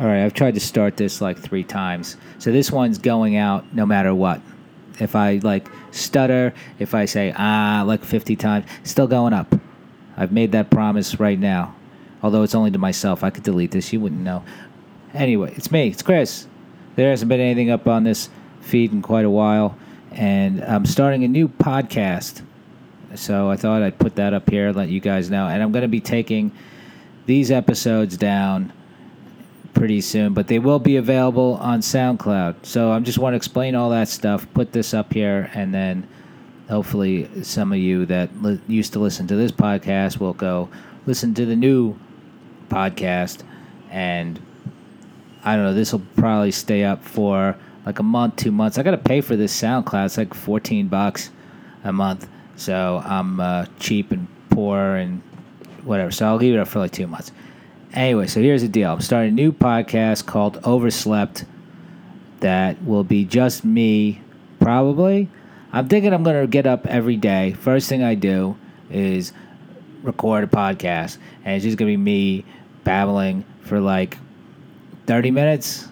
All right, I've tried to start this like three times. So this one's going out no matter what. If I like stutter, if I say ah like 50 times, still going up. I've made that promise right now. Although it's only to myself. I could delete this. You wouldn't know. Anyway, it's me. It's Chris. There hasn't been anything up on this feed in quite a while. And I'm starting a new podcast. So I thought I'd put that up here, let you guys know. And I'm going to be taking these episodes down pretty soon, but they will be available on SoundCloud. So I just want to explain all that stuff, put this up here, and then hopefully some of you that li- used to listen to this podcast will go listen to the new podcast. And I don't know, this will probably stay up for like a month, two months. I got to pay for this SoundCloud. It's like 14 bucks a month. So I'm uh, cheap and poor and whatever. So I'll leave it up for like two months. Anyway, so here's the deal. I'm starting a new podcast called Overslept that will be just me, probably. I'm thinking I'm going to get up every day. First thing I do is record a podcast, and it's just going to be me babbling for like 30 minutes.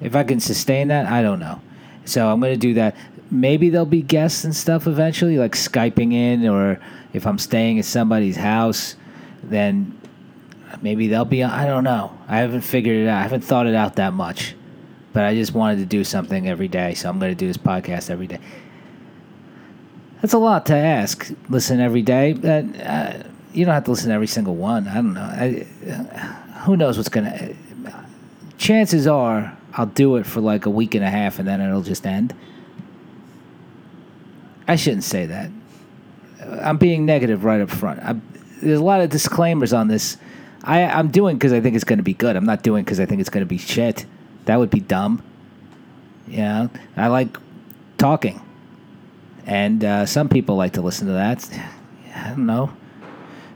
If I can sustain that, I don't know. So I'm going to do that. Maybe there'll be guests and stuff eventually, like Skyping in, or if I'm staying at somebody's house, then maybe they'll be. I don't know. I haven't figured it out. I haven't thought it out that much, but I just wanted to do something every day, so I'm going to do this podcast every day. That's a lot to ask. Listen every day. Uh, uh, you don't have to listen to every single one. I don't know. I, uh, who knows what's going to. Chances are I'll do it for like a week and a half and then it'll just end. I shouldn't say that. I'm being negative right up front. i there's a lot of disclaimers on this. I, I'm doing because I think it's going to be good. I'm not doing because I think it's going to be shit. That would be dumb. Yeah, I like talking, and uh, some people like to listen to that. I don't know.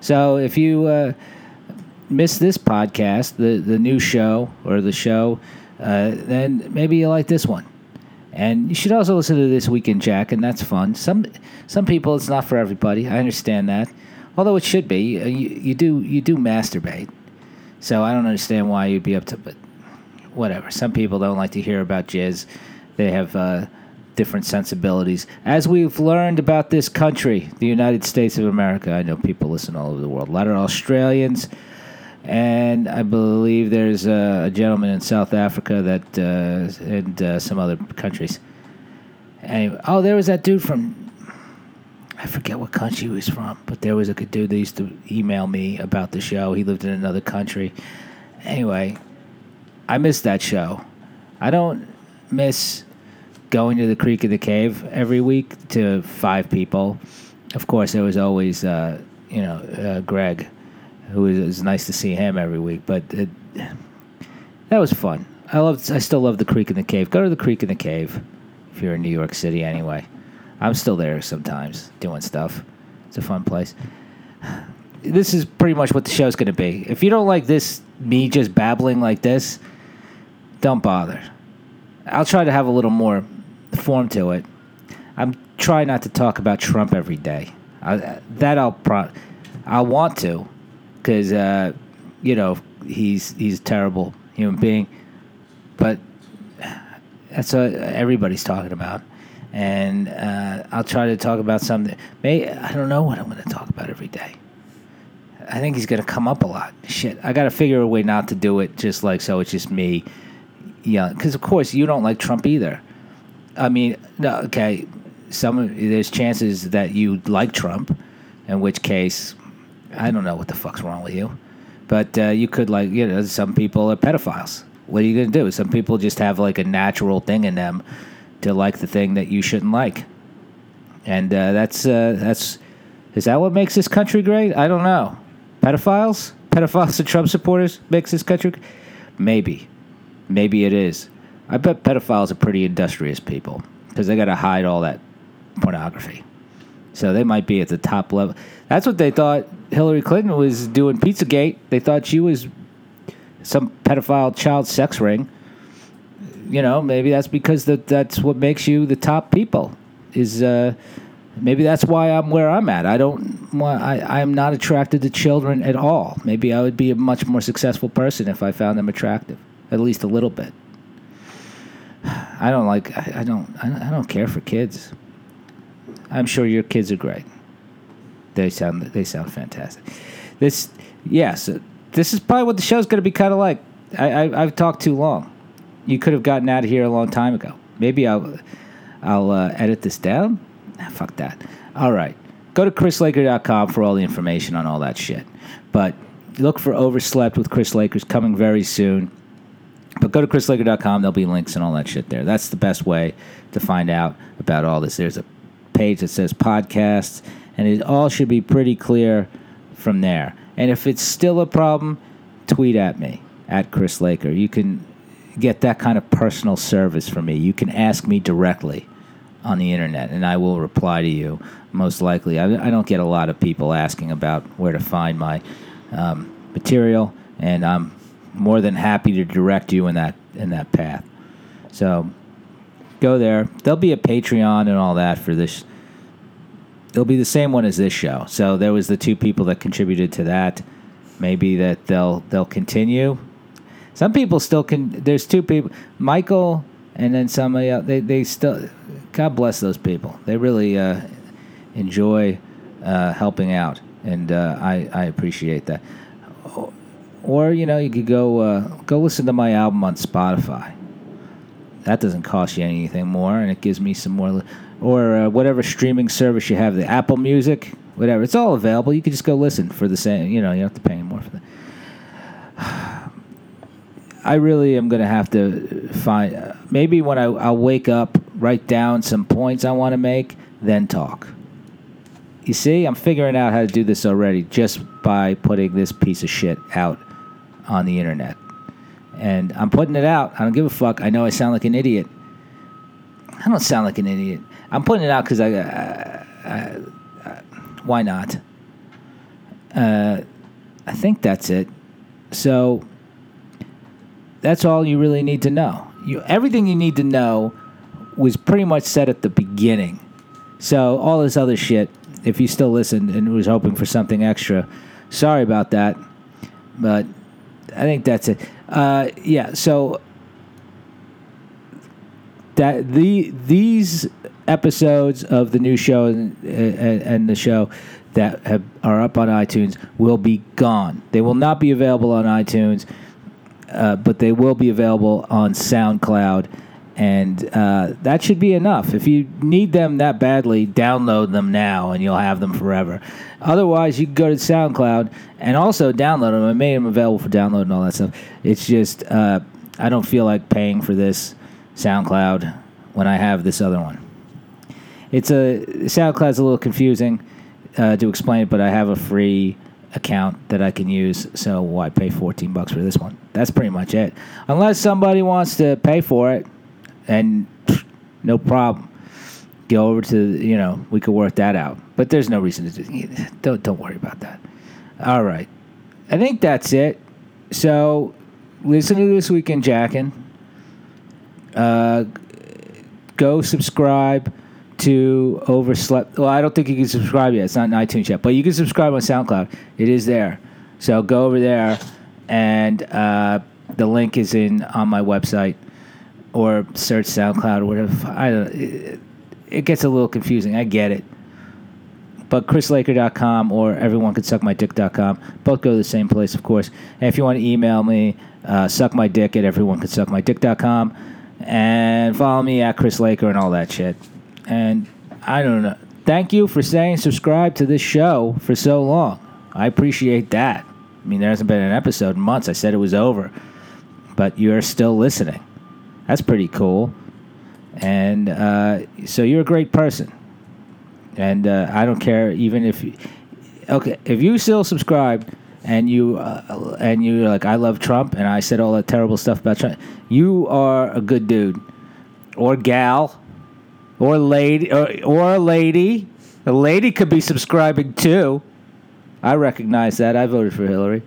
So if you uh, miss this podcast, the the new show or the show, uh, then maybe you like this one. And you should also listen to this weekend, Jack, and that's fun. Some some people, it's not for everybody. I understand that. Although it should be, uh, you, you do you do masturbate, so I don't understand why you'd be up to. But whatever. Some people don't like to hear about jizz. They have uh, different sensibilities. As we've learned about this country, the United States of America, I know people listen all over the world. A lot of Australians, and I believe there's a, a gentleman in South Africa that uh, and uh, some other countries. Anyway, oh, there was that dude from I forget what country he was from, but there was a dude that used to email me about the show. He lived in another country. Anyway, I miss that show. I don't miss going to the creek and the cave every week to five people. Of course, there was always, uh, you know, uh, Greg, who was, nice to see him every week. But it, that was fun. I love. I still love the creek in the cave. Go to the creek in the cave if you're in New York City, anyway. I'm still there sometimes doing stuff. It's a fun place. This is pretty much what the show's going to be. If you don't like this, me just babbling like this, don't bother. I'll try to have a little more form to it. I'm trying not to talk about Trump every day. I, that I'll pro- I want to, because uh, you know he's he's a terrible human being, but that's what everybody's talking about and uh, I'll try to talk about something. May I don't know what I'm going to talk about every day. I think he's going to come up a lot. Shit, I got to figure a way not to do it just like so. It's just me, yeah. Because of course you don't like Trump either. I mean, no, okay. Some there's chances that you like Trump, in which case, I don't know what the fuck's wrong with you. But uh, you could like you know some people are pedophiles. What are you going to do? Some people just have like a natural thing in them to like the thing that you shouldn't like. And uh, that's uh, that's is that what makes this country great? I don't know. Pedophiles, pedophiles and Trump supporters makes this country. Maybe, maybe it is. I bet pedophiles are pretty industrious people because they got to hide all that pornography. So they might be at the top level. That's what they thought Hillary Clinton was doing Pizzagate. They thought she was some pedophile child sex ring you know, maybe that's because that that's what makes you the top people. Is uh, maybe that's why I'm where I'm at. I don't want. I I'm not attracted to children at all. Maybe I would be a much more successful person if I found them attractive. at least a little bit. I don't like. I, I don't. I, don't care for kids. I'm sure your kids are great. They sound. They sound fantastic. This. Yes. this is probably what the show's going to be kind of like. I, I I've talked too long. You could have gotten out of here a long time ago. Maybe I'll I'll uh, edit this down. Nah, fuck that. All right. Go to chrislaker.com for all the information on all that shit. But look for Overslept with Chris Laker's coming very soon. But go to chrislaker.com. There'll be links and all that shit there. That's the best way to find out about all this. There's a page that says podcasts, and it all should be pretty clear from there. And if it's still a problem, tweet at me at Chris Laker. You can get that kind of personal service from me. You can ask me directly on the internet, and I will reply to you. Most likely, I, I don't get a lot of people asking about where to find my um, material, and I'm more than happy to direct you in that in that path. So go there. There'll be a Patreon and all that for this. It'll be the same one as this show. So there was the two people that contributed to that. Maybe that they'll they'll continue. Some people still can. There's two people, Michael, and then somebody else. They they still. God bless those people. They really uh, enjoy uh, helping out, and uh, I I appreciate that. Or you know you could go uh, go listen to my album on Spotify. That doesn't cost you anything more, and it gives me some more. Or uh, whatever streaming service you have, the Apple Music, whatever. It's all available. You can just go listen for the same. You know you don't have to pay any more for that. I really am going to have to find maybe when I, I'll wake up, write down some points I want to make, then talk. You see, I'm figuring out how to do this already just by putting this piece of shit out on the internet. And I'm putting it out. I don't give a fuck. I know I sound like an idiot. I don't sound like an idiot. I'm putting it out because I, why not? Uh, I think that's it. So that's all you really need to know. You, everything you need to know was pretty much said at the beginning. So all this other shit, if you still listened and was hoping for something extra, sorry about that. But I think that's it. Uh, yeah. So that the these episodes of the new show and, and, and the show that have, are up on iTunes will be gone. They will not be available on iTunes uh, but they will be available on SoundCloud. And uh, that should be enough. If you need them that badly, download them now and you'll have them forever. Otherwise, you can go to SoundCloud and also download them. I made them available for download and all that stuff. It's just, uh, I don't feel like paying for this SoundCloud when I have this other one. It's a SoundCloud's a little confusing uh, to explain but I have a free account that I can use. So why pay 14 bucks for this one? That's pretty much it. Unless somebody wants to pay for it, and no problem. Go over to you know we could work that out. But there's no reason to do. Don't don't worry about that. All right, I think that's it. So listen to this weekend, Jackin. Uh, go subscribe to Overslept. Well, I don't think you can subscribe yet. It's not in iTunes yet, but you can subscribe on SoundCloud. It is there. So go over there, and uh, the link is in on my website, or search SoundCloud or whatever. I don't. It, it gets a little confusing. I get it. But chrislaker.com or everyonecould.suckmydick.com both go to the same place, of course. And if you want to email me, uh, suckmydick at everyonecould.suckmydick.com and follow me at Chris Laker and all that shit. And I don't know. Thank you for saying subscribe to this show for so long. I appreciate that. I mean, there hasn't been an episode in months. I said it was over, but you're still listening. That's pretty cool. And uh, so you're a great person. And uh, I don't care even if you, okay, if you still subscribe and you uh, and you're like I love Trump and I said all that terrible stuff about Trump, you are a good dude or gal or lady or, or a lady. A lady could be subscribing too. I recognize that. I voted for Hillary.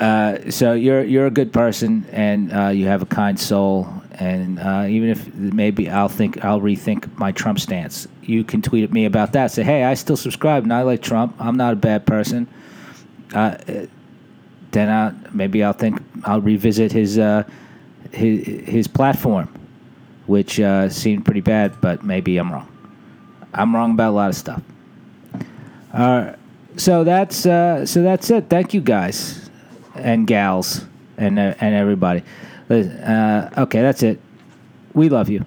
Uh, so you're you're a good person, and uh, you have a kind soul. And uh, even if maybe I'll think I'll rethink my Trump stance, you can tweet at me about that. Say, hey, I still subscribe, and I like Trump. I'm not a bad person. Uh, then I, maybe I'll think I'll revisit his uh, his his platform, which uh, seemed pretty bad, but maybe I'm wrong. I'm wrong about a lot of stuff. Uh, so that's uh, so that's it. Thank you guys and gals and uh, and everybody. Uh, okay, that's it. We love you.